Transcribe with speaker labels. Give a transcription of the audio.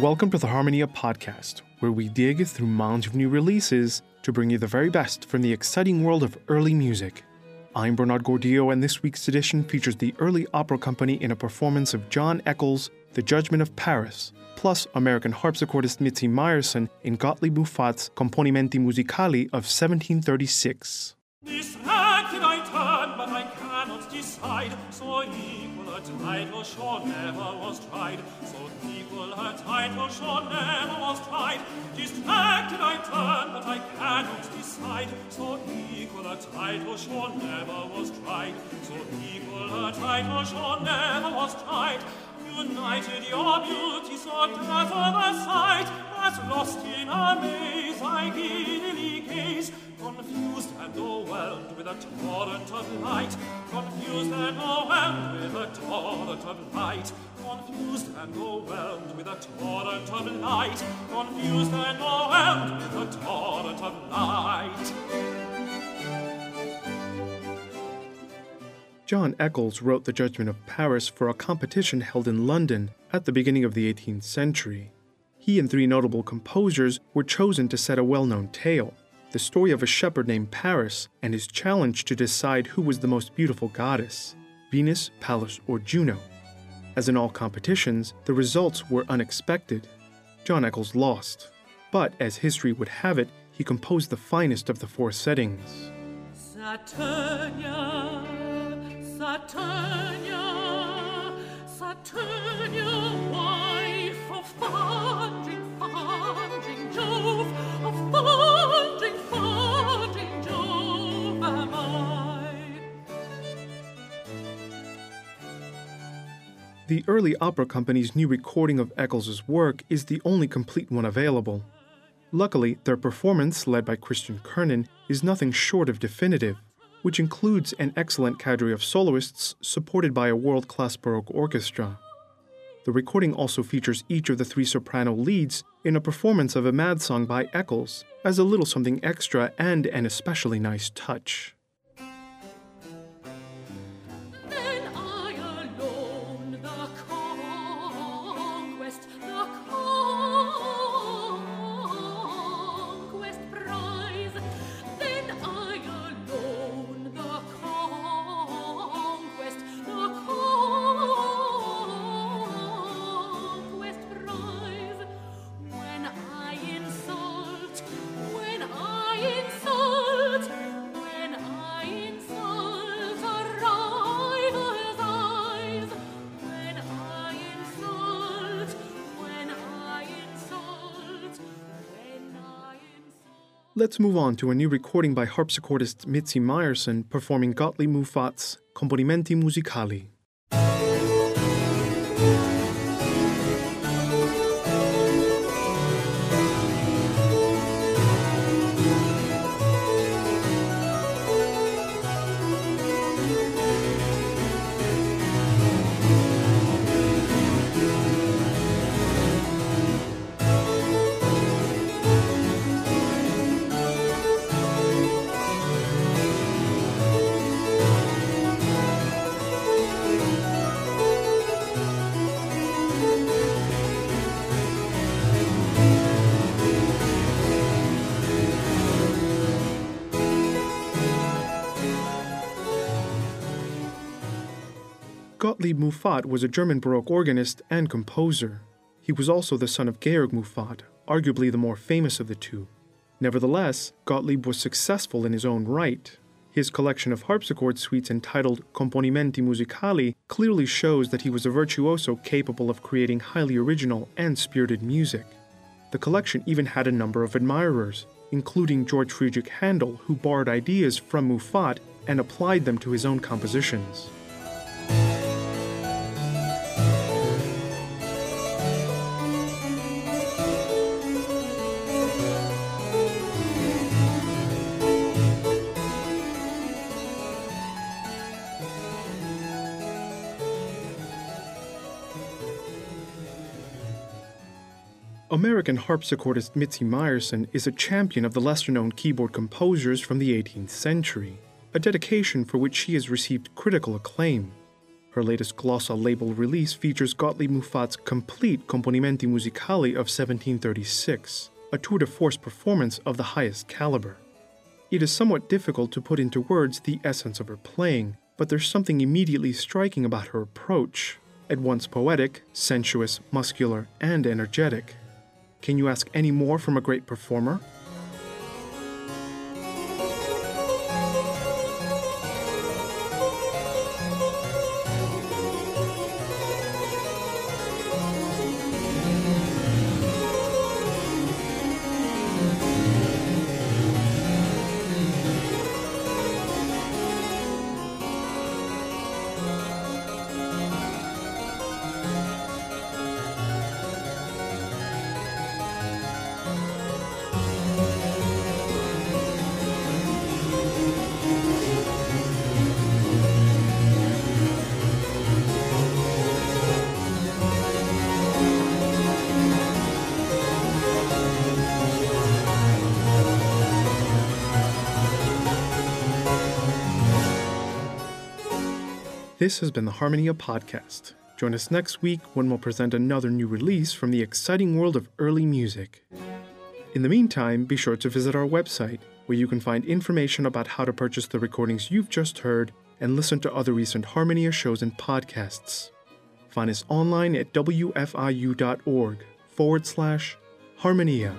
Speaker 1: Welcome to the Harmonia podcast, where we dig through mounds of new releases to bring you the very best from the exciting world of early music. I'm Bernard Gordillo, and this week's edition features the Early Opera Company in a performance of John Eccles' The Judgment of Paris, plus American harpsichordist Mitzi Meyerson in Gottlieb Muffat's Componimenti Musicali of 1736.
Speaker 2: Title sure never was tried. So equal a title sure never was tried. Distracted I turn, but I cannot decide. So equal a title sure never was tried. So equal a title sure never was tried. United your beauty so death of a sight, as lost I giddily gaze, confused and overwhelmed with a torrent of light, confused and overwhelmed with a torrent of light, confused and overwhelmed with a torrent of light, confused and overwhelmed with a torrent of light.
Speaker 1: John Eccles wrote The Judgment of Paris for a competition held in London at the beginning of the 18th century. He and three notable composers were chosen to set a well known tale the story of a shepherd named Paris and his challenge to decide who was the most beautiful goddess Venus, Pallas, or Juno. As in all competitions, the results were unexpected. John Eccles lost, but as history would have it, he composed the finest of the four settings.
Speaker 2: Saturnia. Saturnia, Saturnia,
Speaker 1: The early opera company's new recording of Eccles's work is the only complete one available. Luckily, their performance, led by Christian Curnyn, is nothing short of definitive which includes an excellent cadre of soloists supported by a world class Baroque orchestra. The recording also features each of the three soprano leads in a performance of a mad song by Eccles as a little something extra and an especially nice touch. Let's move on to a new recording by harpsichordist Mitzi Meyerson performing Gottlieb Muffat's Componimenti Musicali. Gottlieb Muffat was a German Baroque organist and composer. He was also the son of Georg Muffat, arguably the more famous of the two. Nevertheless, Gottlieb was successful in his own right. His collection of harpsichord suites entitled Componimenti Musicali clearly shows that he was a virtuoso capable of creating highly original and spirited music. The collection even had a number of admirers, including George Friedrich Handel, who borrowed ideas from Muffat and applied them to his own compositions. American harpsichordist Mitzi Meyerson is a champion of the lesser known keyboard composers from the 18th century, a dedication for which she has received critical acclaim. Her latest Glossa label release features Gottlieb Muffat's complete Componimenti Musicali of 1736, a tour de force performance of the highest caliber. It is somewhat difficult to put into words the essence of her playing, but there's something immediately striking about her approach, at once poetic, sensuous, muscular, and energetic. Can you ask any more from a great performer? This has been the Harmonia Podcast. Join us next week when we'll present another new release from the exciting world of early music. In the meantime, be sure to visit our website, where you can find information about how to purchase the recordings you've just heard and listen to other recent Harmonia shows and podcasts. Find us online at wfiu.org forward slash harmonia.